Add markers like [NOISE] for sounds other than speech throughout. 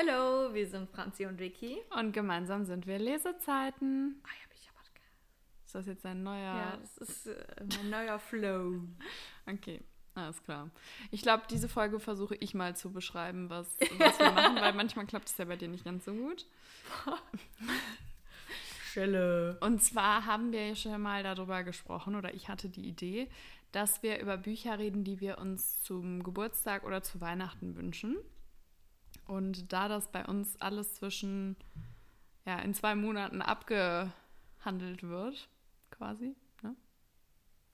Hallo, wir sind Franzi und Vicky. Und gemeinsam sind wir Lesezeiten. Ah, ja, bin ich Ist das jetzt ein neuer. Ja, das ist äh, mein neuer Flow. [LAUGHS] Okay, alles klar. Ich glaube, diese Folge versuche ich mal zu beschreiben, was, was wir machen, weil manchmal klappt es ja bei dir nicht ganz so gut. [LAUGHS] Schelle. Und zwar haben wir ja schon mal darüber gesprochen, oder ich hatte die Idee, dass wir über Bücher reden, die wir uns zum Geburtstag oder zu Weihnachten wünschen. Und da das bei uns alles zwischen, ja, in zwei Monaten abgehandelt wird, quasi, ne?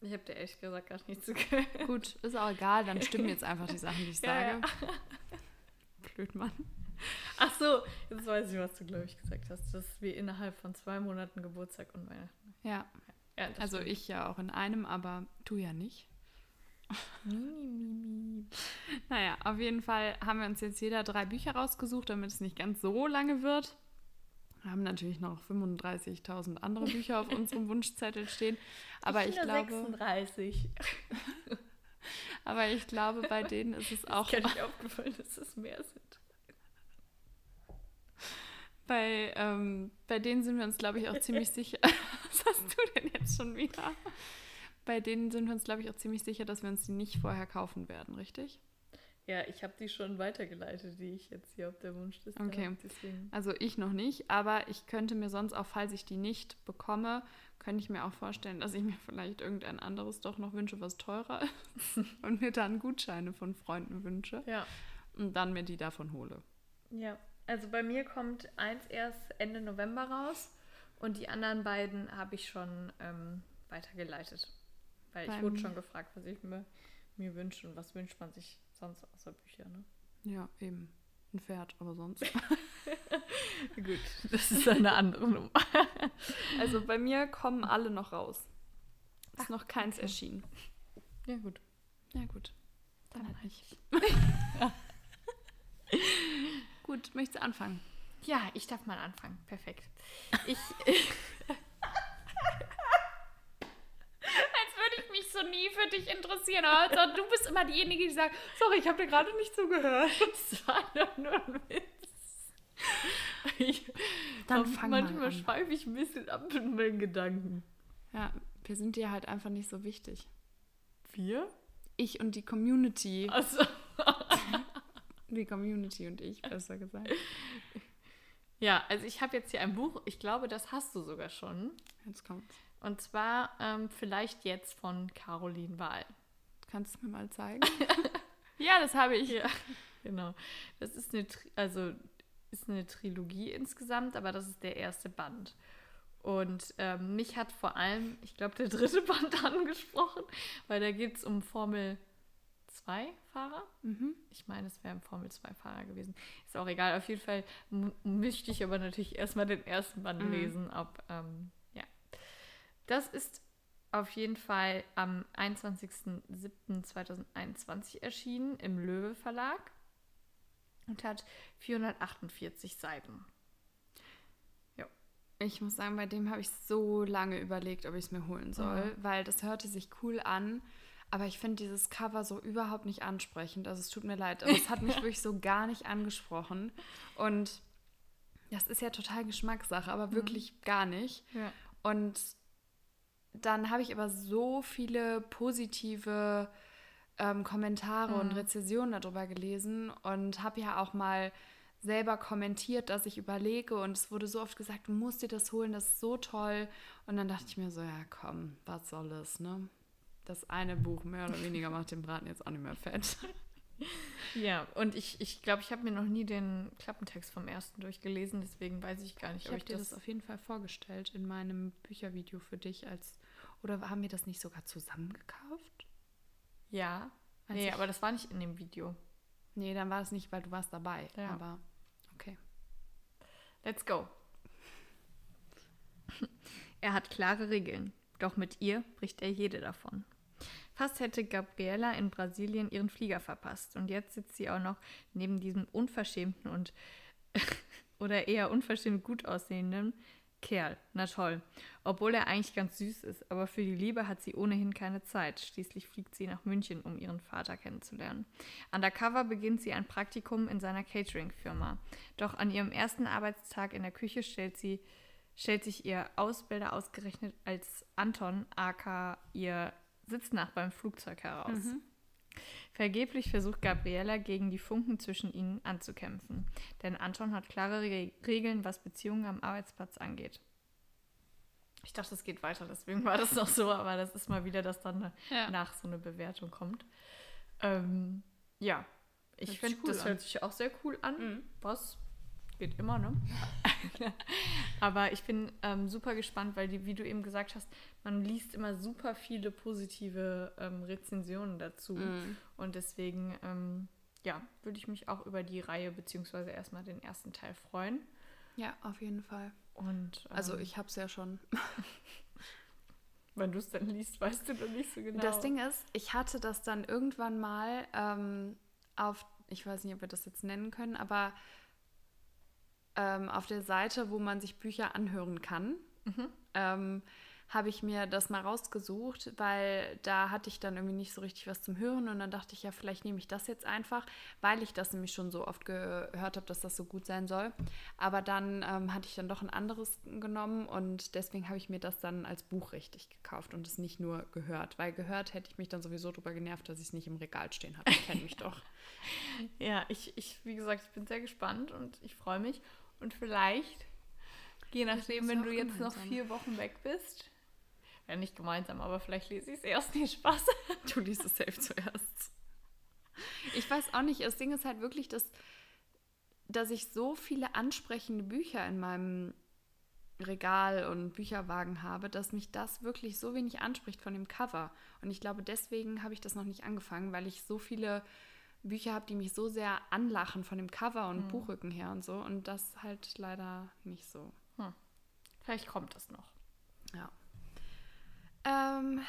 Ich habe dir ehrlich gesagt gar nicht zugehört. Gut, ist auch egal, dann stimmen jetzt einfach die Sachen, die ich [LAUGHS] sage. ja. Blöd, Mann. Ach so, jetzt weiß ich, was du, glaube ich, gesagt hast, dass wir innerhalb von zwei Monaten Geburtstag und Weihnachten. Ja, Ja, das also stimmt. ich ja auch in einem, aber du ja nicht. Naja, auf jeden Fall haben wir uns jetzt jeder drei Bücher rausgesucht, damit es nicht ganz so lange wird. Wir haben natürlich noch 35.000 andere Bücher auf unserem [LAUGHS] Wunschzettel stehen. Aber ich, bin glaube, 36. [LAUGHS] aber ich glaube, bei denen ist es auch Auch ist gar nicht [LAUGHS] aufgefallen, dass es mehr sind. bei, ähm, bei denen sind wir uns, glaube ich, auch ziemlich sicher. Was hast du denn jetzt schon wieder? Bei denen sind wir uns, glaube ich, auch ziemlich sicher, dass wir uns die nicht vorher kaufen werden, richtig? Ja, ich habe die schon weitergeleitet, die ich jetzt hier auf der Wunschliste Okay. habe. Deswegen. Also ich noch nicht, aber ich könnte mir sonst auch, falls ich die nicht bekomme, könnte ich mir auch vorstellen, dass ich mir vielleicht irgendein anderes doch noch wünsche, was teurer ist [LAUGHS] und mir dann Gutscheine von Freunden wünsche Ja. und dann mir die davon hole. Ja, also bei mir kommt eins erst Ende November raus und die anderen beiden habe ich schon ähm, weitergeleitet. Weil ich wurde schon gefragt, was ich mir, mir wünsche und was wünscht man sich sonst außer Bücher. Ne? Ja, eben. Ein Pferd, aber sonst. [LAUGHS] Gut, das ist eine andere Nummer. Also bei mir kommen alle noch raus. Ist noch keins okay. erschienen. Ja, gut. Ja, gut. Dann halt nicht. [LAUGHS] gut, möchtest du anfangen? Ja, ich darf mal anfangen. Perfekt. Ich, [LAUGHS] Als würde ich mich so nie für dich interessieren. Also, du bist immer diejenige, die sagt, sorry, ich habe dir gerade nicht zugehört. [LAUGHS] das war doch nur ein Witz. Ich, Dann fang mal manchmal an. schweife ich ein bisschen ab mit meinen Gedanken. Ja, wir sind dir halt einfach nicht so wichtig. Wir? Ich und die Community. Also, [LAUGHS] Die Community und ich, besser gesagt. ja, also ich habe jetzt hier ein Buch, ich glaube, das hast du sogar schon. Jetzt kommt's. Und zwar ähm, vielleicht jetzt von Caroline Wahl. Kannst du es mir mal zeigen? [LAUGHS] ja, das habe ich. Ja, genau. Das ist eine, also ist eine Trilogie insgesamt, aber das ist der erste Band. Und ähm, mich hat vor allem, ich glaube, der dritte [LAUGHS] Band angesprochen, weil da geht es um Formel 2-Fahrer. Mhm. Ich meine, es wäre ein Formel 2-Fahrer gewesen. Ist auch egal. Auf jeden Fall möchte ich aber natürlich erstmal den ersten Band Mhm. lesen. Ob, ähm. Das ist auf jeden Fall am 21.07.2021 erschienen im Löwe Verlag und hat 448 Seiten. Ich muss sagen, bei dem habe ich so lange überlegt, ob ich es mir holen soll, Ja. weil das hörte sich cool an. Aber ich finde dieses Cover so überhaupt nicht ansprechend. Also es tut mir leid, aber es hat mich [LAUGHS] wirklich so gar nicht angesprochen. Und das ist ja total Geschmackssache, aber wirklich gar nicht. Ja. Und dann habe ich aber so viele positive ähm, Kommentare und Mhm. Rezensionen darüber gelesen und habe ja auch mal selber kommentiert, dass ich überlege und es wurde so oft gesagt, du musst dir das holen, das ist so toll. Und dann dachte ich mir so, ja komm, was soll es, ne? Das eine Buch mehr oder weniger macht den Braten jetzt auch nicht mehr fett. [LAUGHS] Ja, und ich glaube, ich, glaub, ich habe mir noch nie den Klappentext vom ersten durchgelesen, deswegen weiß ich gar nicht, Ich ob habe ich dir das. das auf jeden Fall vorgestellt in meinem Büchervideo für dich als, oder haben wir das nicht sogar zusammen gekauft? ja. Als Nee, ich- aber das war nicht in dem Video. Nee, dann war es nicht, weil du warst dabei. Ja. Aber okay. Let's go. [LAUGHS] Er hat klare Regeln, doch mit ihr bricht er jede davon. Fast hätte Gabriela in Brasilien ihren Flieger verpasst und jetzt sitzt sie auch noch neben diesem unverschämten und [LAUGHS] oder eher unverschämt gut aussehenden Kerl, na toll. Obwohl er eigentlich ganz süß ist, aber für die Liebe hat sie ohnehin keine Zeit. Schließlich fliegt sie nach München, um ihren Vater kennenzulernen. Undercover beginnt sie ein Praktikum in seiner Catering-Firma. Doch an ihrem ersten Arbeitstag in der Küche stellt sie stellt sich ihr Ausbilder ausgerechnet als Anton, aka ihr Sitznachbar im Flugzeug heraus. Mhm. Vergeblich versucht Gabriella gegen die Funken zwischen ihnen anzukämpfen, denn Anton hat klare Re Regeln, was Beziehungen am Arbeitsplatz angeht. Ich dachte, es geht weiter, deswegen war das noch so, aber das ist mal wieder, dass dann ja. nach so eine Bewertung kommt. Ähm, ja, ich finde, cool das an. hört sich auch sehr cool an. Mhm. Was geht immer, ne? [LAUGHS] Aber ich bin ähm, super gespannt, weil, die, wie du eben gesagt hast, man liest immer super viele positive ähm, Rezensionen dazu. Mm. Und deswegen, ähm, ja, würde ich mich auch über die Reihe beziehungsweise erstmal den ersten Teil freuen. Ja, auf jeden Fall. Und, also ähm, ich habe es ja schon. [LAUGHS] Wenn du es dann liest, weißt du noch nicht so genau. Das Ding ist, ich hatte das dann irgendwann mal ähm, auf, ich weiß nicht, ob wir das jetzt nennen können, aber ähm, auf der Seite, wo man sich Bücher anhören kann, mhm. ähm, habe ich mir das mal rausgesucht, weil da hatte ich dann irgendwie nicht so richtig was zum Hören und dann dachte ich, ja, vielleicht nehme ich das jetzt einfach, weil ich das nämlich schon so oft gehört habe, dass das so gut sein soll. Aber dann ähm, hatte ich dann doch ein anderes genommen und deswegen habe ich mir das dann als Buch richtig gekauft und es nicht nur gehört, weil gehört hätte ich mich dann sowieso darüber genervt, dass ich es nicht im Regal stehen habe. Ich kenne mich [LAUGHS] doch. Ja, ich, ich, wie gesagt, ich bin sehr gespannt und ich freue mich. Und vielleicht, je nachdem, wenn du jetzt gemeinsam. noch vier Wochen weg bist, ja nicht gemeinsam, aber vielleicht lese ich es erst nicht Spaß. [LAUGHS] du liest es safe zuerst. Ich weiß auch nicht, das Ding ist halt wirklich, dass, dass ich so viele ansprechende Bücher in meinem Regal und Bücherwagen habe, dass mich das wirklich so wenig anspricht von dem Cover. Und ich glaube, deswegen habe ich das noch nicht angefangen, weil ich so viele Bücher habe, die mich so sehr anlachen von dem Cover und hm. Buchrücken her und so. Und das halt leider nicht so. Hm. Vielleicht kommt das noch. Ja. Ähm,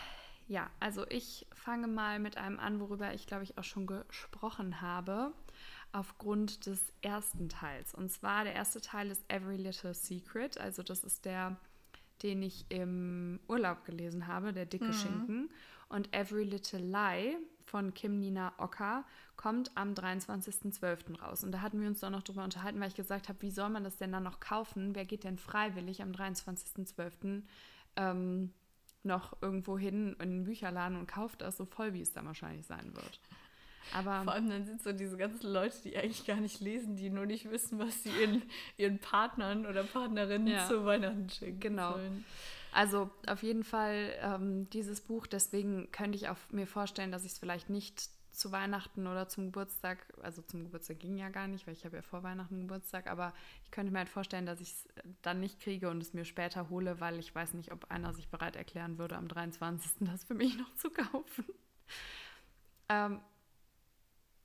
ja, also ich fange mal mit einem an, worüber ich glaube ich auch schon gesprochen habe, aufgrund des ersten Teils. Und zwar der erste Teil ist Every Little Secret. Also das ist der, den ich im Urlaub gelesen habe, der dicke mhm. Schinken. Und Every Little Lie von Kim Nina Ocker kommt am 23.12. raus. Und da hatten wir uns doch noch drüber unterhalten, weil ich gesagt habe, wie soll man das denn dann noch kaufen? Wer geht denn freiwillig am 23.12. Ähm, noch irgendwo hin in den Bücherladen und kauft das so voll, wie es dann wahrscheinlich sein wird? Aber Vor allem dann sind so diese ganzen Leute, die eigentlich gar nicht lesen, die nur nicht wissen, was sie ihren, ihren Partnern oder Partnerinnen ja. zu Weihnachten schicken genau. sollen. Also auf jeden Fall ähm, dieses Buch, deswegen könnte ich auch mir vorstellen, dass ich es vielleicht nicht zu Weihnachten oder zum Geburtstag, also zum Geburtstag ging ja gar nicht, weil ich habe ja vor Weihnachten Geburtstag, aber ich könnte mir halt vorstellen, dass ich es dann nicht kriege und es mir später hole, weil ich weiß nicht, ob einer sich bereit erklären würde, am 23. das für mich noch zu kaufen. Ähm,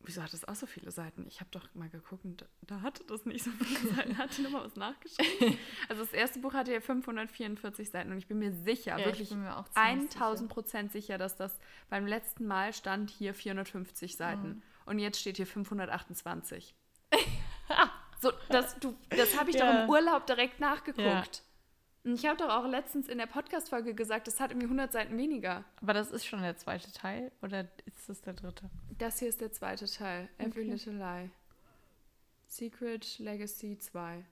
Wieso hat das auch so viele Seiten? Ich habe doch mal geguckt und da hatte das nicht so viele [LAUGHS] Seiten. Hat die nochmal was nachgeschrieben? [LAUGHS] Also das erste Buch hatte ja 544 Seiten und ich bin mir sicher, ja, wirklich mir 1000 Prozent sicher. sicher, dass das beim letzten Mal stand hier 450 Seiten mhm. und jetzt steht hier 528. [LAUGHS] so, das, das habe ich ja. doch im Urlaub direkt nachgeguckt. Ja. Ich habe doch auch letztens in der Podcast-Folge gesagt, das hat irgendwie 100 Seiten weniger. Aber das ist schon der zweite Teil oder ist das der dritte? Das hier ist der zweite Teil. Every okay. Little Lie. Secret Legacy 2.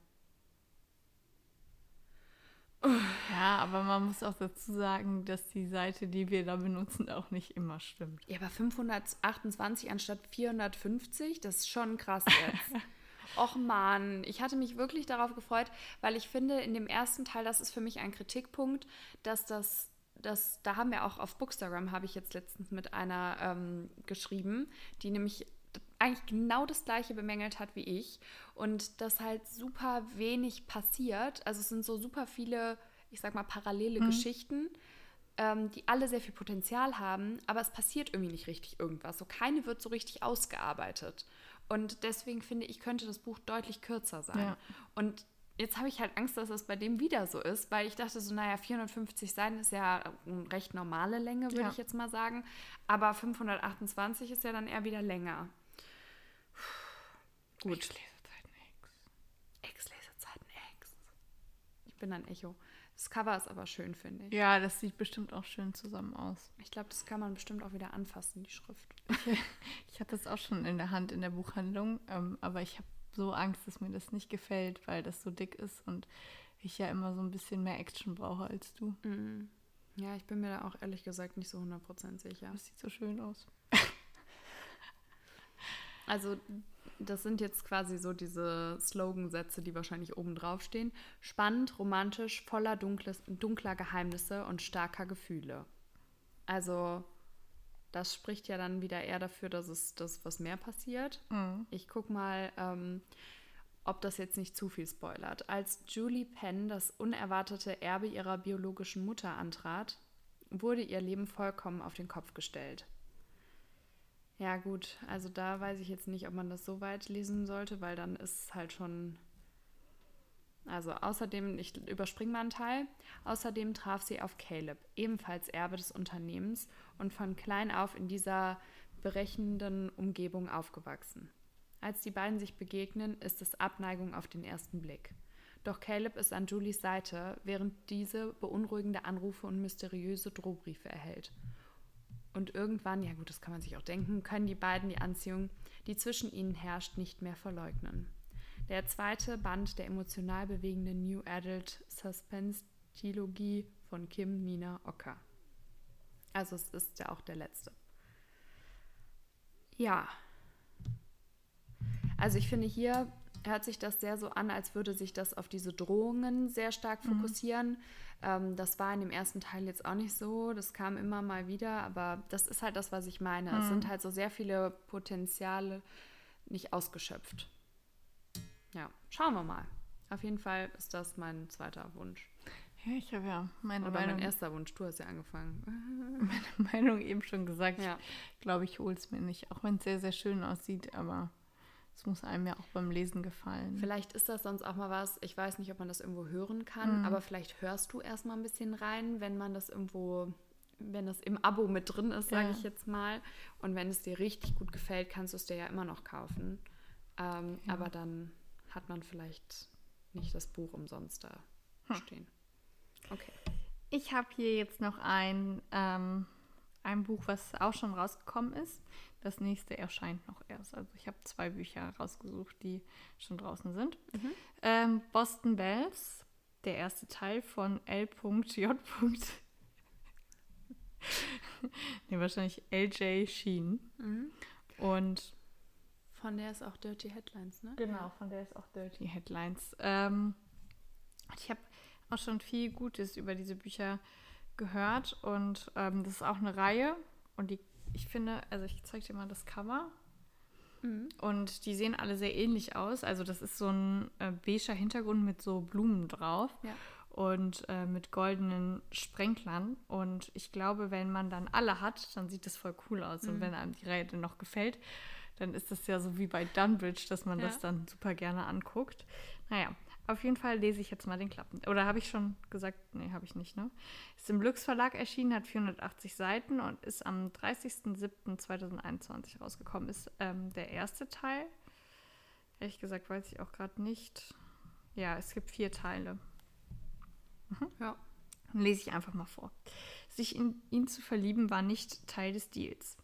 Ja, aber man muss auch dazu sagen, dass die Seite, die wir da benutzen, auch nicht immer stimmt. Ja, aber 528 anstatt 450, das ist schon krass [LAUGHS] jetzt. Och man, ich hatte mich wirklich darauf gefreut, weil ich finde, in dem ersten Teil, das ist für mich ein Kritikpunkt, dass das das, da haben wir auch auf Bookstagram, habe ich jetzt letztens mit einer ähm, geschrieben, die nämlich eigentlich genau das gleiche bemängelt hat wie ich und dass halt super wenig passiert. Also es sind so super viele, ich sag mal, parallele mhm. Geschichten, ähm, die alle sehr viel Potenzial haben, aber es passiert irgendwie nicht richtig irgendwas. So keine wird so richtig ausgearbeitet. Und deswegen finde ich, könnte das Buch deutlich kürzer sein. Ja. Und jetzt habe ich halt Angst, dass das bei dem wieder so ist, weil ich dachte so, naja, 450 Seiten ist ja eine recht normale Länge, würde ja. ich jetzt mal sagen. Aber 528 ist ja dann eher wieder länger. Gut. Ex-Lesezeiten X. X-Lesezeiten X. bin ein Echo. Das Cover ist aber schön, finde ich. Ja, das sieht bestimmt auch schön zusammen aus. Ich glaube, das kann man bestimmt auch wieder anfassen, die Schrift. [LAUGHS] Ich hatte das auch schon in der Hand in der Buchhandlung, ähm, aber ich habe so Angst, dass mir das nicht gefällt, weil das so dick ist und ich ja immer so ein bisschen mehr Action brauche als du. Mhm. Ja, ich bin mir da auch ehrlich gesagt nicht so 100% sicher. Das sieht so schön aus. Also, das sind jetzt quasi so diese Slogansätze, die wahrscheinlich oben drauf stehen. Spannend, romantisch, voller dunkles, dunkler Geheimnisse und starker Gefühle. Also, das spricht ja dann wieder eher dafür, dass es das was mehr passiert. Mhm. Ich guck mal, ähm, ob das jetzt nicht zu viel spoilert. Als Julie Penn das unerwartete Erbe ihrer biologischen Mutter antrat, wurde ihr Leben vollkommen auf den Kopf gestellt. Ja, gut, also da weiß ich jetzt nicht, ob man das so weit lesen sollte, weil dann ist es halt schon. Also außerdem, ich überspringe mal einen Teil. Außerdem traf sie auf Caleb, ebenfalls Erbe des Unternehmens und von klein auf in dieser berechnenden Umgebung aufgewachsen. Als die beiden sich begegnen, ist es Abneigung auf den ersten Blick. Doch Caleb ist an Julies Seite, während diese beunruhigende Anrufe und mysteriöse Drohbriefe erhält. Und irgendwann, ja gut, das kann man sich auch denken, können die beiden die Anziehung, die zwischen ihnen herrscht, nicht mehr verleugnen. Der zweite Band der emotional bewegenden New Adult Suspense-Trilogie von Kim Nina Ocker. Also es ist ja auch der letzte. Ja. Also ich finde, hier hört sich das sehr so an, als würde sich das auf diese Drohungen sehr stark fokussieren. Ähm, das war in dem ersten Teil jetzt auch nicht so. Das kam immer mal wieder, aber das ist halt das, was ich meine. Es sind halt so sehr viele Potenziale nicht ausgeschöpft. Ja, schauen wir mal. Auf jeden Fall ist das mein zweiter Wunsch. Ja, ich habe ja meine Oder mein Meinung, erster Wunsch. Du hast ja angefangen. [LAUGHS] meine Meinung eben schon gesagt. Ja. Ich glaube, ich hole es mir nicht, auch wenn es sehr, sehr schön aussieht, aber es muss einem ja auch beim Lesen gefallen. Vielleicht ist das sonst auch mal was, ich weiß nicht, ob man das irgendwo hören kann, aber vielleicht hörst du erst mal ein bisschen rein, wenn man das irgendwo, wenn das im Abo mit drin ist, sage Ja. ich jetzt mal. Und wenn es dir richtig gut gefällt, kannst du es dir ja immer noch kaufen. Ähm, Ja. Aber dann hat man vielleicht nicht das Buch umsonst da Hm. stehen. Okay. Ich habe hier jetzt noch ein, ähm, ein Buch, was auch schon rausgekommen ist. Das nächste erscheint noch erst. Also ich habe zwei Bücher rausgesucht, die schon draußen sind. Ähm, Boston Bells, der erste Teil von L.J. [LAUGHS] nee, wahrscheinlich L.J. Sheen. Und Von der ist auch Dirty Headlines, ne? Genau, von der ist auch Dirty Headlines. Ähm, ich habe auch schon viel Gutes über diese Bücher gehört und ähm, das ist auch eine Reihe und die, ich finde, also ich zeige dir mal das Cover Mhm. und die sehen alle sehr ähnlich aus. Also das ist so ein äh, beiger Hintergrund mit so Blumen drauf Ja. und äh, mit goldenen Sprenklern und ich glaube, wenn man dann alle hat, dann sieht das voll cool aus und wenn einem die Reihe dann noch gefällt, dann ist das ja so wie bei Dunbridge, dass man Ja. das dann super gerne anguckt. Naja, auf jeden Fall lese ich jetzt mal den Klappen. Oder habe ich schon gesagt? Nee, habe ich nicht, ne? Ist im Lux Verlag erschienen, hat 480 Seiten und ist am 30.07.2021 rausgekommen. Ist ähm, der erste Teil. Ehrlich gesagt weiß ich auch gerade nicht. Ja, es gibt vier Teile. Ja. Dann lese ich einfach mal vor. Sich in ihn zu verlieben war nicht Teil des Deals.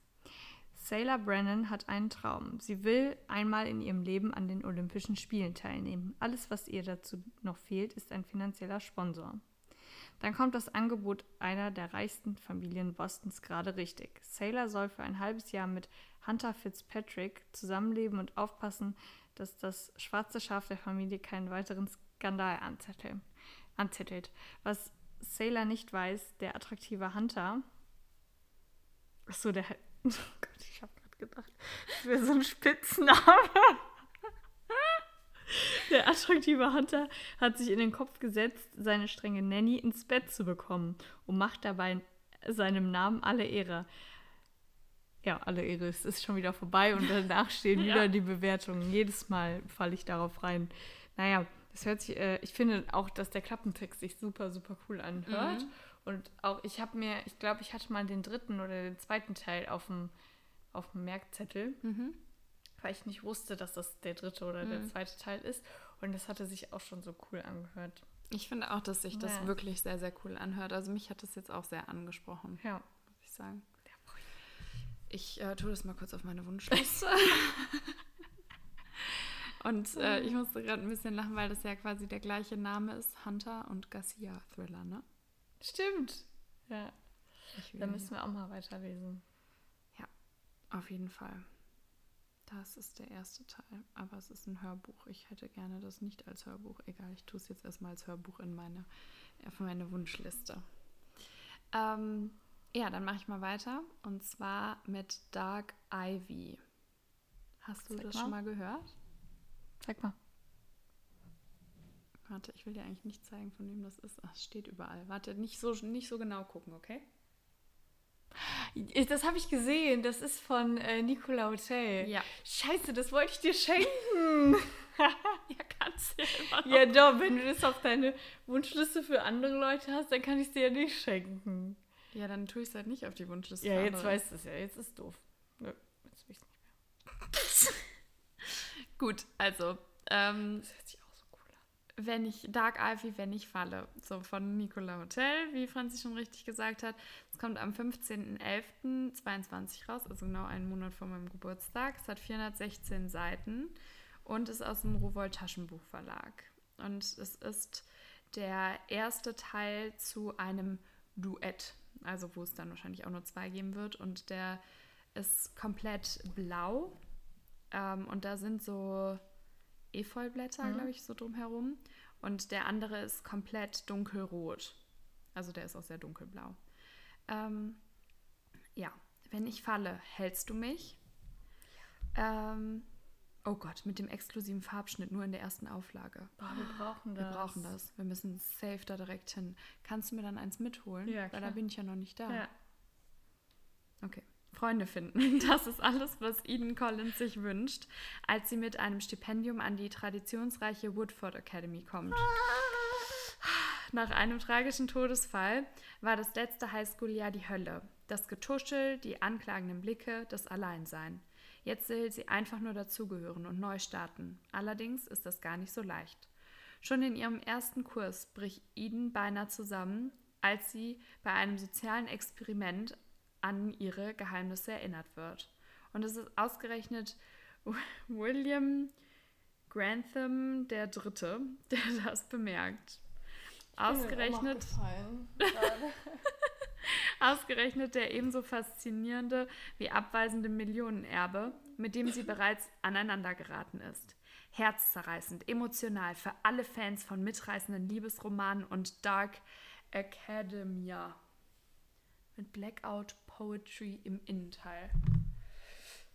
Sailor Brennan hat einen Traum. Sie will einmal in ihrem Leben an den Olympischen Spielen teilnehmen. Alles, was ihr dazu noch fehlt, ist ein finanzieller Sponsor. Dann kommt das Angebot einer der reichsten Familien Bostons gerade richtig. Sailor soll für ein halbes Jahr mit Hunter Fitzpatrick zusammenleben und aufpassen, dass das schwarze Schaf der Familie keinen weiteren Skandal anzettelt. Was Sailor nicht weiß, der attraktive Hunter. Achso, der. Oh [LAUGHS] ich habe gerade gedacht, das wäre so ein Spitzname. [LAUGHS] Der attraktive Hunter hat sich in den Kopf gesetzt, seine strenge Nanny ins Bett zu bekommen und macht dabei seinem Namen alle Ehre. Ja, alle Ehre. Es ist schon wieder vorbei und danach stehen [LAUGHS] Ja. wieder die Bewertungen. Jedes Mal falle ich darauf rein. Naja, das hört sich, äh, ich finde auch, dass der Klappentext sich super, super cool anhört. Mhm. Und auch, ich habe mir, ich glaube, ich hatte mal den dritten oder den zweiten Teil auf dem, auf dem Merkzettel, Mhm. weil ich nicht wusste, dass das der dritte oder der zweite Teil ist. Und das hatte sich auch schon so cool angehört. Ich finde auch, dass sich das Ja. wirklich sehr, sehr cool anhört. Also mich hat das jetzt auch sehr angesprochen, Ja. muss ich sagen. Ich äh, tue das mal kurz auf meine Wunschliste. [LAUGHS] [LAUGHS] und äh, ich musste gerade ein bisschen lachen, weil das ja quasi der gleiche Name ist. Hunter und Garcia Thriller, ne? Stimmt. Ja. Da müssen wir auch mal weiterlesen. Auf jeden Fall. Das ist der erste Teil. Aber es ist ein Hörbuch. Ich hätte gerne das nicht als Hörbuch. Egal, ich tue es jetzt erstmal als Hörbuch in meine, auf meine Wunschliste. Ähm, ja, dann mache ich mal weiter. Und zwar mit Dark Ivy. Hast du Sag das mal. schon mal gehört? Sag mal. Warte, ich will dir eigentlich nicht zeigen, von wem das ist. Ach, es steht überall. Warte, nicht so, nicht so genau gucken, okay? Das habe ich gesehen. Das ist von äh, Nicola Hotel. Ja. Scheiße, das wollte ich dir schenken. [LAUGHS] Ja, kannst du ja immer noch. ja, doch, wenn du das auf deine Wunschliste für andere Leute hast, dann kann ich es dir ja nicht schenken. Ja, dann tue ich es halt nicht auf die Wunschliste. Ja, jetzt weißt du es ja. Jetzt ist doof. Nö, jetzt will ich nicht mehr. [LAUGHS] Gut, also, ähm, Das hört sich auch so cool an. wenn ich Dark Ivy, wenn ich falle. So von Nicola Hotel, wie Franzi schon richtig gesagt hat. Es kommt am 15.11.22 raus, also genau einen Monat vor meinem Geburtstag. Es hat 416 Seiten und ist aus dem Rowold Taschenbuchverlag. Und es ist der erste Teil zu einem Duett, also wo es dann wahrscheinlich auch nur zwei geben wird. Und der ist komplett blau. Ähm, und da sind so Efeublätter, Mhm. glaube ich, so drumherum. Und der andere ist komplett dunkelrot. Also der ist auch sehr dunkelblau. Ähm, ja, wenn ich falle, hältst du mich? Ähm, oh Gott, mit dem exklusiven Farbschnitt nur in der ersten Auflage. Boah, wir brauchen Wir das. brauchen das. Wir müssen safe da direkt hin. Kannst du mir dann eins mitholen? Ja, Weil da klar. bin ich ja noch nicht da. Ja. Okay. Freunde finden. [LAUGHS] Das ist alles, was Eden Collins sich wünscht, als sie mit einem Stipendium an die traditionsreiche Woodford Academy kommt. Nach einem tragischen Todesfall war das letzte Highschool-Jahr die Hölle. Das Getuschel, die anklagenden Blicke, das Alleinsein. Jetzt will sie einfach nur dazugehören und neu starten. Allerdings ist das gar nicht so leicht. Schon in ihrem ersten Kurs bricht Eden beinahe zusammen, als sie bei einem sozialen Experiment an ihre Geheimnisse erinnert wird. Und es ist ausgerechnet William Grantham der Dritte, [LAUGHS] der das bemerkt. Ausgerechnet, [LAUGHS] ausgerechnet der ebenso faszinierende wie abweisende Millionenerbe, mit dem sie bereits aneinander geraten ist. Herzzerreißend, emotional für alle Fans von mitreißenden Liebesromanen und Dark Academia. Mit Blackout Poetry im Innenteil.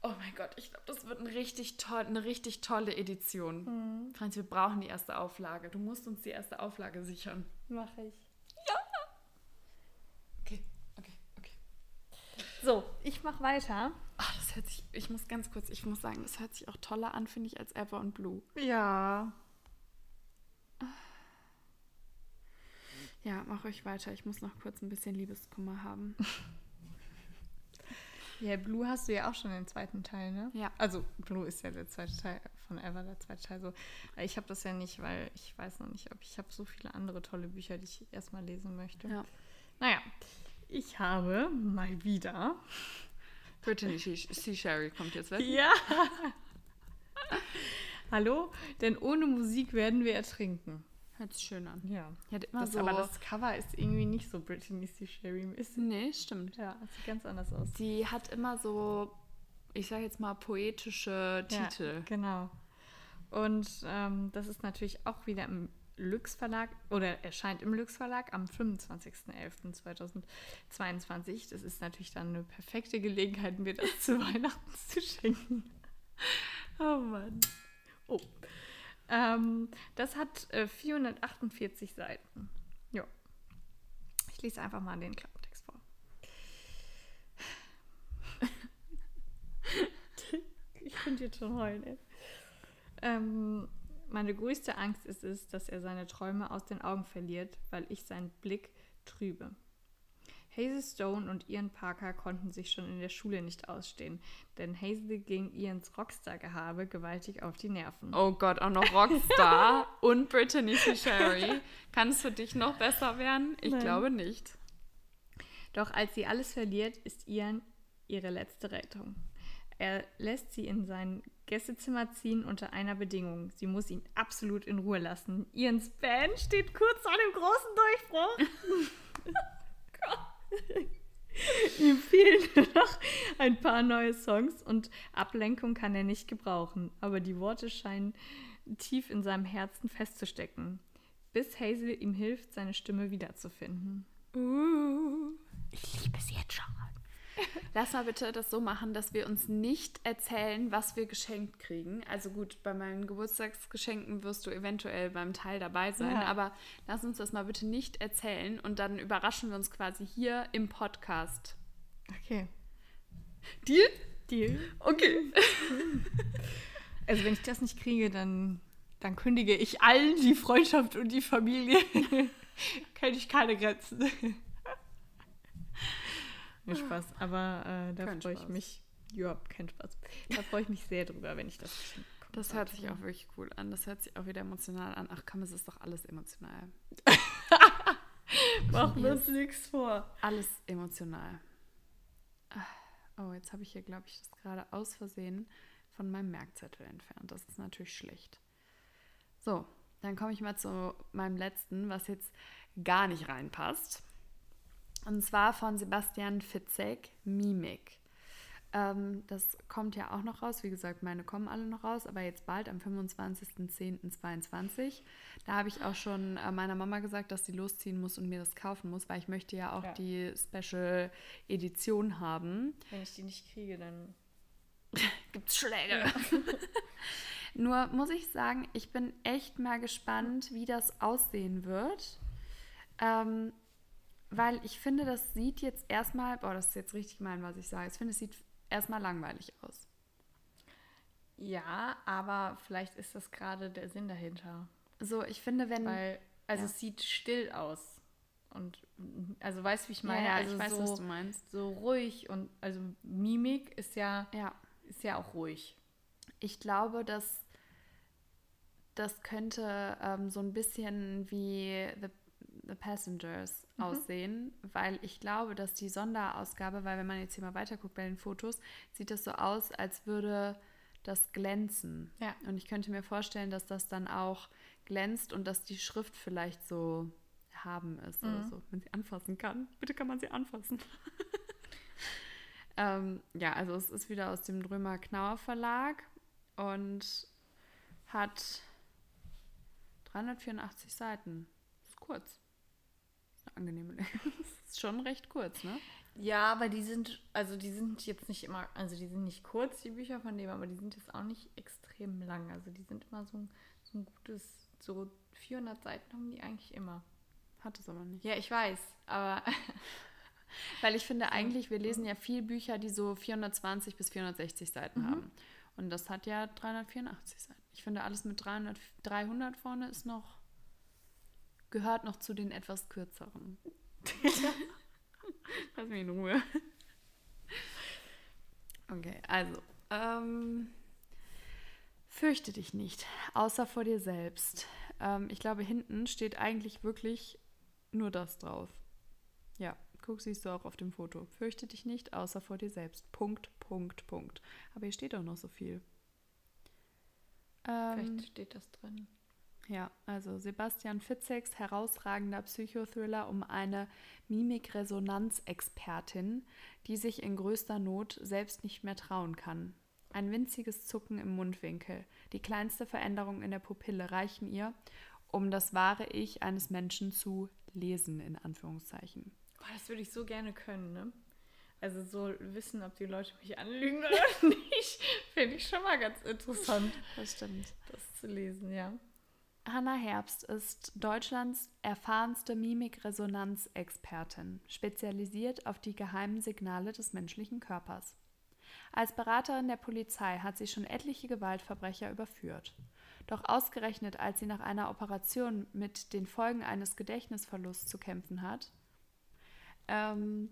Oh mein Gott, ich glaube, das wird ein richtig toll, eine richtig tolle Edition. Franz, wir brauchen die erste Auflage. Du musst uns die erste Auflage sichern. Mache ich. Okay, okay, okay. So, ich mache weiter. Ach, das hört sich, ich muss ganz kurz, ich muss sagen, das hört sich auch toller an, finde ich, als Ever und Blue. Ja. Ja, mach euch weiter. Ich muss noch kurz ein bisschen Liebeskummer haben. [LAUGHS] Ja, Blue hast du ja auch schon den zweiten Teil, ne? Ja. Also Blue ist ja der zweite Teil von Ever, der zweite Teil so. Ich habe das ja nicht, weil ich weiß noch nicht, ob ich habe so viele andere tolle Bücher, die ich erstmal lesen möchte. Ja. Naja, ich habe mal wieder. [LAUGHS] Brittany Sea Sherry kommt jetzt weg. Ja. [LAUGHS] Hallo? Denn ohne Musik werden wir ertrinken. Hört sich schön an. Ja. Immer Das, so. Aber das Cover ist irgendwie nicht so Brittany C. Sherry. Ist, nee, stimmt. ja, sieht ganz anders aus. Die hat immer so, ich sage jetzt mal, poetische Titel. Ja, genau. Und ähm, das ist natürlich auch wieder im Lux Verlag oder erscheint im Lux Verlag am 25.11.2022. Das ist natürlich dann eine perfekte Gelegenheit, mir das zu [LAUGHS] Weihnachten zu schenken. Oh Mann. Oh. Ähm, das hat äh, 448 Seiten. Ja. Ich lese einfach mal den Klappentext vor. [LAUGHS] ich könnte jetzt schon heulen, ey. Ähm, meine größte Angst ist es, dass er seine Träume aus den Augen verliert, weil ich seinen Blick trübe. Hazel Stone und Ian Parker konnten sich schon in der Schule nicht ausstehen, denn Hazel ging Ians Rockstar-Gehabe gewaltig auf die Nerven. Oh Gott, auch noch Rockstar [LAUGHS] und Brittany C. Sherry. Kann es für dich noch besser werden? Ich Nein. glaube nicht. Doch als sie alles verliert, ist Ian ihre letzte Rettung. Er lässt sie in sein Gästezimmer ziehen unter einer Bedingung. Sie muss ihn absolut in Ruhe lassen. Ians Band steht kurz vor dem großen Durchbruch. [LAUGHS] [LAUGHS] Ihm fehlen nur noch ein paar neue Songs und Ablenkung kann er nicht gebrauchen. Aber die Worte scheinen tief in seinem Herzen festzustecken, bis Hazel ihm hilft, seine Stimme wiederzufinden. Uh, ich liebe es jetzt schon. [LAUGHS] Lass mal bitte das so machen, dass wir uns nicht erzählen, was wir geschenkt kriegen. Also gut, bei meinen Geburtstagsgeschenken wirst du eventuell beim Teil dabei sein, Ja. aber lass uns das mal bitte nicht erzählen und dann überraschen wir uns quasi hier im Podcast. Okay. Deal? Deal. Okay. [LAUGHS] Also wenn ich das nicht kriege, dann, dann kündige ich allen die Freundschaft und die Familie. [LAUGHS] Kenne ich keine Grenzen. Ja, Spaß, aber äh, da freue ich mich. Ja, kein Spaß. Da freue ich mich sehr drüber, wenn ich das bekomme. Das hört sich auch wirklich cool an. Das hört sich auch wieder emotional an. Ach komm, es ist doch alles emotional. [LAUGHS] Machen wir uns nichts vor. Alles emotional. Ah, Oh, jetzt habe ich hier, glaube ich, das gerade aus Versehen von meinem Merkzettel entfernt. Das ist natürlich schlecht. So, dann komme ich mal zu meinem letzten, was jetzt gar nicht reinpasst. Und zwar von Sebastian Fitzek, Mimik. Ähm, das kommt ja auch noch raus. Wie gesagt, meine kommen alle noch raus, aber jetzt bald am 25.10.22. Da habe ich auch schon äh, meiner Mama gesagt, dass sie losziehen muss und mir das kaufen muss, weil ich möchte ja auch Ja. die Special Edition haben. Wenn ich die nicht kriege, dann. [LAUGHS] Gibt's Schläge. [LAUGHS] Nur muss ich sagen, ich bin echt mal gespannt, wie das aussehen wird. Ähm, weil ich finde, das sieht jetzt erstmal, boah, das ist jetzt richtig gemein, was ich sage. Ich finde, es sieht erstmal langweilig aus. Ja, aber vielleicht ist das gerade der Sinn dahinter. So, ich finde, wenn. Weil, also Ja. es sieht still aus. Und also weißt du, wie ich ja, meine? ja, also ich weiß, so, was du meinst. so ruhig und also Mimik ist ja, Ja, ist ja auch ruhig. ich glaube, dass das könnte ähm, so ein bisschen wie The, The Passengers Mhm. aussehen, weil ich glaube, dass die Sonderausgabe, weil wenn man jetzt hier mal weiterguckt bei den Fotos, sieht das so aus, als würde das glänzen. Ja. Und ich könnte mir vorstellen, dass das dann auch glänzt und dass die Schrift vielleicht so haben ist oder Mhm. so, wenn sie anfassen kann. Bitte kann man sie anfassen. [LAUGHS] ähm, ja, also es ist wieder aus dem Drömer Knauer Verlag und hat 384 Seiten. Ist kurz. Ist angenehme Länge. [LAUGHS] ist schon recht kurz, ne? Ja, aber die sind, also die sind jetzt nicht immer, also die sind nicht kurz, die Bücher von dem, aber die sind jetzt auch nicht extrem lang. Also die sind immer so ein, so ein gutes, so 400 Seiten haben die eigentlich immer. Hat es aber nicht. Ja, ich weiß, aber [LAUGHS] Weil ich finde eigentlich, wir lesen ja viel Bücher, die so 420 bis 460 Seiten haben. Und das hat ja 384 Seiten. Ich finde, alles mit 300, 300 vorne ist noch, gehört noch zu den etwas kürzeren. [LAUGHS] Lass mich in Ruhe. Okay, also, ähm, fürchte dich nicht, außer vor dir selbst. Ähm, ich glaube, hinten steht eigentlich wirklich nur das drauf. Ja, guck, siehst du auch auf dem Foto. Fürchte dich nicht, außer vor dir selbst. Punkt, Punkt, Punkt. Aber hier steht auch noch so viel. Ähm, vielleicht steht das drin. Ja, also Sebastian Fitzeks herausragender Psychothriller um eine Mimikresonanzexpertin, die sich in größter Not selbst nicht mehr trauen kann. Ein winziges Zucken im Mundwinkel, die kleinste Veränderung in der Pupille reichen ihr, um das wahre Ich eines Menschen zu lesen, in Anführungszeichen. Boah, das würde ich so gerne können, ne? Also so wissen, ob die Leute mich anlügen oder [LAUGHS] nicht, finde ich schon mal ganz interessant, Das stimmt. das zu lesen, ja. Hanna Herbst ist Deutschlands erfahrenste Mimikresonanzexpertin, spezialisiert auf die geheimen Signale des menschlichen Körpers. Als Beraterin der Polizei hat sie schon etliche Gewaltverbrecher überführt. Doch ausgerechnet, als sie nach einer Operation mit den Folgen eines Gedächtnisverlusts zu kämpfen hat, ähm,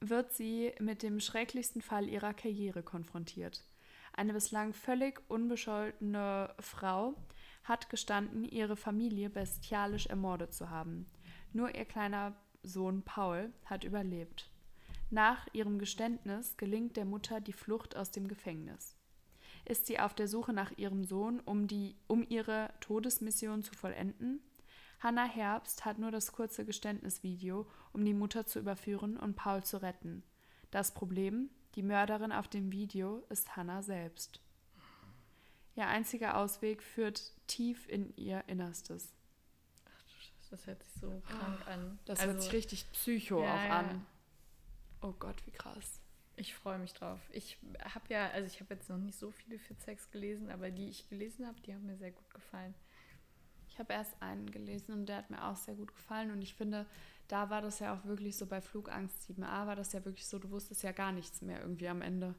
wird sie mit dem schrecklichsten Fall ihrer Karriere konfrontiert. Eine bislang völlig unbescholtene Frau hat gestanden, ihre Familie bestialisch ermordet zu haben. Nur ihr kleiner Sohn Paul hat überlebt. Nach ihrem Geständnis gelingt der Mutter die Flucht aus dem Gefängnis. Ist sie auf der Suche nach ihrem Sohn, um, die, um ihre Todesmission zu vollenden? Hannah Herbst hat nur das kurze Geständnisvideo, um die Mutter zu überführen und Paul zu retten. Das Problem, die Mörderin auf dem Video ist Hannah selbst. Ihr einziger Ausweg führt tief in ihr Innerstes. Ach du Scheiße, das hört sich so krank an. Das Also, hört sich richtig psycho ja, auch an. Oh Gott, wie krass. Ich freue mich drauf. Ich habe ja, also ich habe jetzt noch nicht so viele Fitsex gelesen, aber die ich gelesen habe, die haben mir sehr gut gefallen. Ich habe erst einen gelesen und der hat mir auch sehr gut gefallen. Und ich finde, da war das ja auch wirklich so bei Flugangst 7a, war das ja wirklich so, du wusstest ja gar nichts mehr irgendwie am Ende.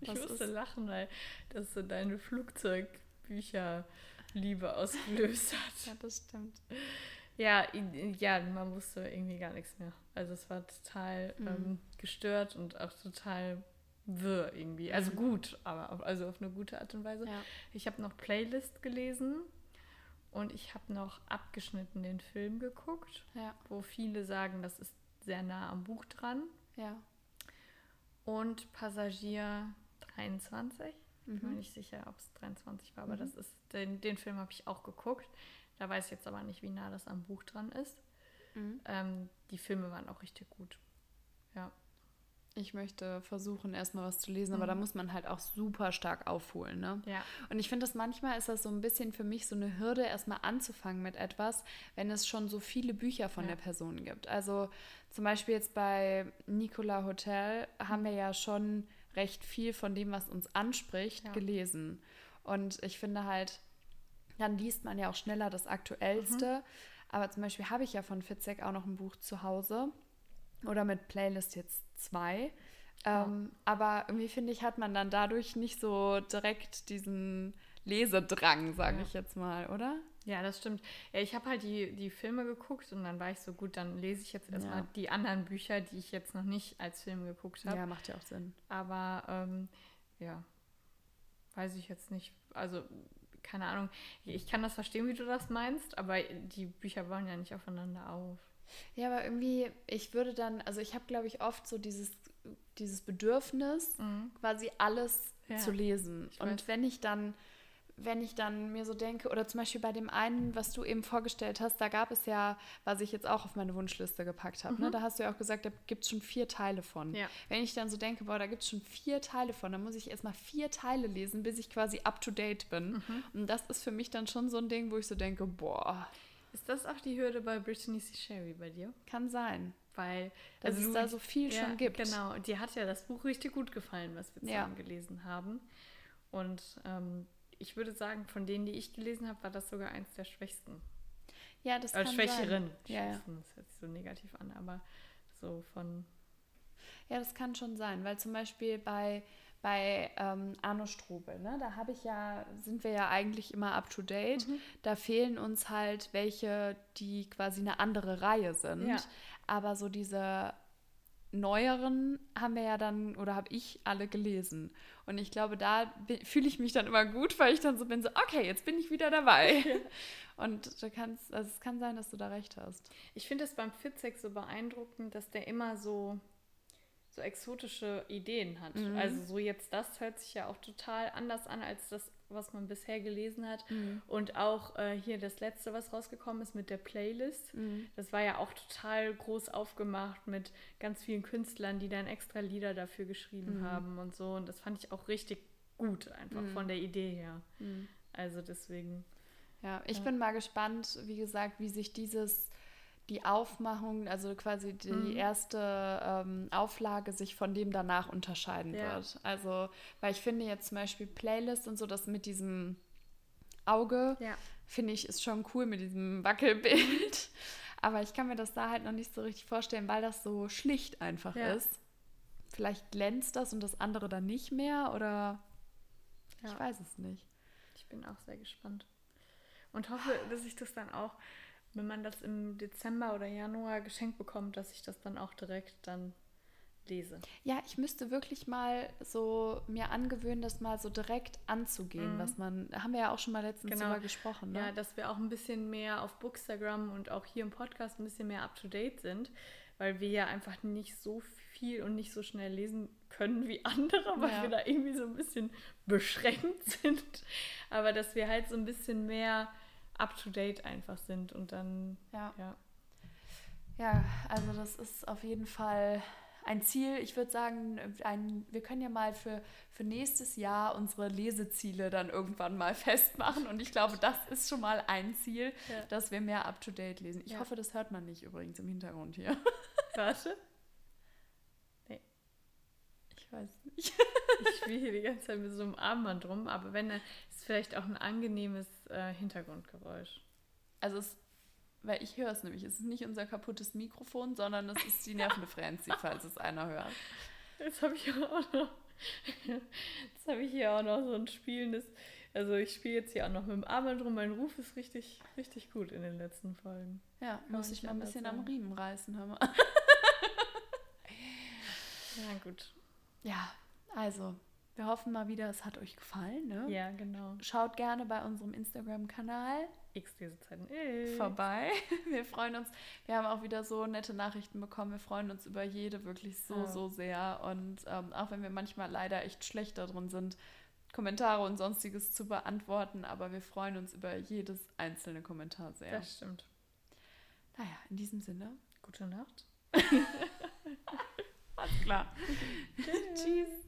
Ich musste lachen, weil das so deine Flugzeugbücherliebe ausgelöst hat. Ja, das stimmt. Ja, ja, man wusste irgendwie gar nichts mehr. Also es war total Mhm. ähm, gestört und auch total wirr irgendwie. Also Mhm. gut, aber auf, also auf eine gute Art und Weise. Ja. Ich habe noch Playlist gelesen und ich habe noch abgeschnitten den Film geguckt, Ja, wo viele sagen, das ist sehr nah am Buch dran. ja. Und Passagier 23. Ich bin mir Mhm. nicht sicher, ob es 23 war, aber Mhm. das ist, den, den Film habe ich auch geguckt. Da weiß ich jetzt aber nicht, wie nah das am Buch dran ist. Mhm. Ähm, die Filme waren auch richtig gut. Ja. Ich möchte versuchen, erstmal was zu lesen, aber Mhm. da muss man halt auch super stark aufholen, ne? Ja. Und ich finde das manchmal ist das so ein bisschen für mich so eine Hürde, erstmal anzufangen mit etwas, wenn es schon so viele Bücher von Ja. der Person gibt. Also zum Beispiel jetzt bei Nicola Hotel haben wir ja schon recht viel von dem, was uns anspricht, Ja. gelesen. Und ich finde halt, dann liest man ja auch schneller das Aktuellste. Aber zum Beispiel habe ich ja von Fitzek auch noch ein Buch zu Hause. Oder mit Playlist jetzt zwei. Ja. Ähm, aber irgendwie finde ich, hat man dann dadurch nicht so direkt diesen Lesedrang, sage Ja. ich jetzt mal, oder? Ja, das stimmt. Ja, ich habe halt die, die Filme geguckt und dann war ich so gut, dann lese ich jetzt erstmal Ja. die anderen Bücher, die ich jetzt noch nicht als Film geguckt habe. Ja, macht ja auch Sinn. Aber ähm, ja, weiß ich jetzt nicht. Also, keine Ahnung. Ich kann das verstehen, wie du das meinst, aber die Bücher bauen ja nicht aufeinander auf. Ja, aber irgendwie, ich würde dann, also ich habe, glaube ich, oft so dieses, dieses Bedürfnis, quasi alles Ja. zu lesen. Und wenn ich dann, wenn ich dann mir so denke, oder zum Beispiel bei dem einen, was du eben vorgestellt hast, da gab es ja, was ich jetzt auch auf meine Wunschliste gepackt habe, ne? da hast du ja auch gesagt, da gibt es schon vier Teile von. Mhm. Ja. Wenn ich dann so denke, boah, da gibt es schon vier Teile von, dann muss ich erstmal vier Teile lesen, bis ich quasi up to date bin. Mhm. Und das ist für mich dann schon so ein Ding, wo ich so denke, boah, Ist das auch die Hürde bei Brittany C. Sherry bei dir? kann sein. Weil Dass es du- da so viel ja, schon gibt. Genau, dir hat ja das Buch richtig gut gefallen, was wir Ja. zusammen gelesen haben. Und ähm, ich würde sagen, von denen, die ich gelesen habe, war das sogar eins der schwächsten. Ja, das Äh, kann Schwächeren. sein. Ja, ja. Das hört sich so negativ an, aber so von. Ja, das kann schon sein, weil zum Beispiel bei, bei ähm, Arno Strobel, ne, da habe ich ja, sind wir ja eigentlich immer up to date. Mhm. Da fehlen uns halt welche, die quasi eine andere Reihe sind. Ja. Aber so diese neueren haben wir ja dann, oder habe ich alle gelesen. Und ich glaube, da fühle ich mich dann immer gut, weil ich dann so bin, so, okay, jetzt bin ich wieder dabei. [LAUGHS] Und du kannst, also es kann sein, dass du da recht hast. Ich finde es beim Fitzek so beeindruckend, dass der immer so, so exotische Ideen hat. Mhm. Also so jetzt das hört sich ja auch total anders an als das, was man bisher gelesen hat. Und auch äh, hier das letzte, was rausgekommen ist mit der Playlist. Das war ja auch total groß aufgemacht mit ganz vielen Künstlern, die dann extra Lieder dafür geschrieben haben und so. Und das fand ich auch richtig gut, einfach von der Idee her. Also deswegen. Ja, ich Ja. bin mal gespannt, wie gesagt, wie sich dieses, die Aufmachung, also quasi die Mhm. erste ähm, Auflage sich von dem danach unterscheiden Ja. wird. Also, weil ich finde jetzt zum Beispiel Playlist und so, das mit diesem Auge, Ja. finde ich, ist schon cool mit diesem Wackelbild. [LAUGHS] Aber ich kann mir das da halt noch nicht so richtig vorstellen, weil das so schlicht einfach Ja. ist. Vielleicht glänzt das und das andere dann nicht mehr oder ich weiß es nicht. Ich bin auch sehr gespannt. Und hoffe, dass ich das dann auch wenn man das im Dezember oder Januar geschenkt bekommt, dass ich das dann auch direkt dann lese. Ja, ich müsste wirklich mal so mir angewöhnen, das mal so direkt anzugehen, Mhm. was man, haben wir ja auch schon mal letztens Genau. drüber gesprochen, ne? Ja, dass wir auch ein bisschen mehr auf Bookstagram und auch hier im Podcast ein bisschen mehr up-to-date sind, weil wir ja einfach nicht so viel und nicht so schnell lesen können wie andere, weil Ja. wir da irgendwie so ein bisschen beschränkt [LAUGHS] sind. Aber dass wir halt so ein bisschen mehr up-to-date einfach sind und dann, ja. ja. Ja, also das ist auf jeden Fall ein Ziel. Ich würde sagen, ein, wir können ja mal für, für nächstes Jahr unsere Leseziele dann irgendwann mal [LAUGHS] festmachen. Und ich glaube, das ist schon mal ein Ziel, Ja. dass wir mehr up-to-date lesen. Ich Ja. hoffe, das hört man nicht übrigens im Hintergrund hier. Warte, Ich weiß nicht. ich spiele hier die ganze Zeit mit so einem Armband rum, aber wenn, dann ist vielleicht auch ein angenehmes äh, Hintergrundgeräusch. Also es, weil ich höre es nämlich. Es ist nicht unser kaputtes Mikrofon, sondern es ist die nervende Franzi, falls es einer hört. Jetzt habe ich auch noch. Jetzt habe ich hier auch noch so ein spielendes. Also ich spiele jetzt hier auch noch mit dem Armband rum. Mein Ruf ist richtig, richtig gut in den letzten Folgen. Ja, man muss ich mal ein bisschen am sagen. Riemen reißen, hör mal. Ja, gut. Ja, also, wir hoffen mal wieder, es hat euch gefallen. Ne? Ja, genau. Schaut gerne bei unserem Instagram-Kanal. Äh. vorbei. [LAUGHS] Wir freuen uns. Wir haben auch wieder so nette Nachrichten bekommen. Wir freuen uns über jede wirklich so, Ja. so sehr. Und ähm, auch wenn wir manchmal leider echt schlecht darin sind, Kommentare und sonstiges zu beantworten, aber wir freuen uns über jedes einzelne Kommentar sehr. Das stimmt. Naja, in diesem Sinne. Gute Nacht. [LAUGHS] Alles klar. [LAUGHS] Tschüss.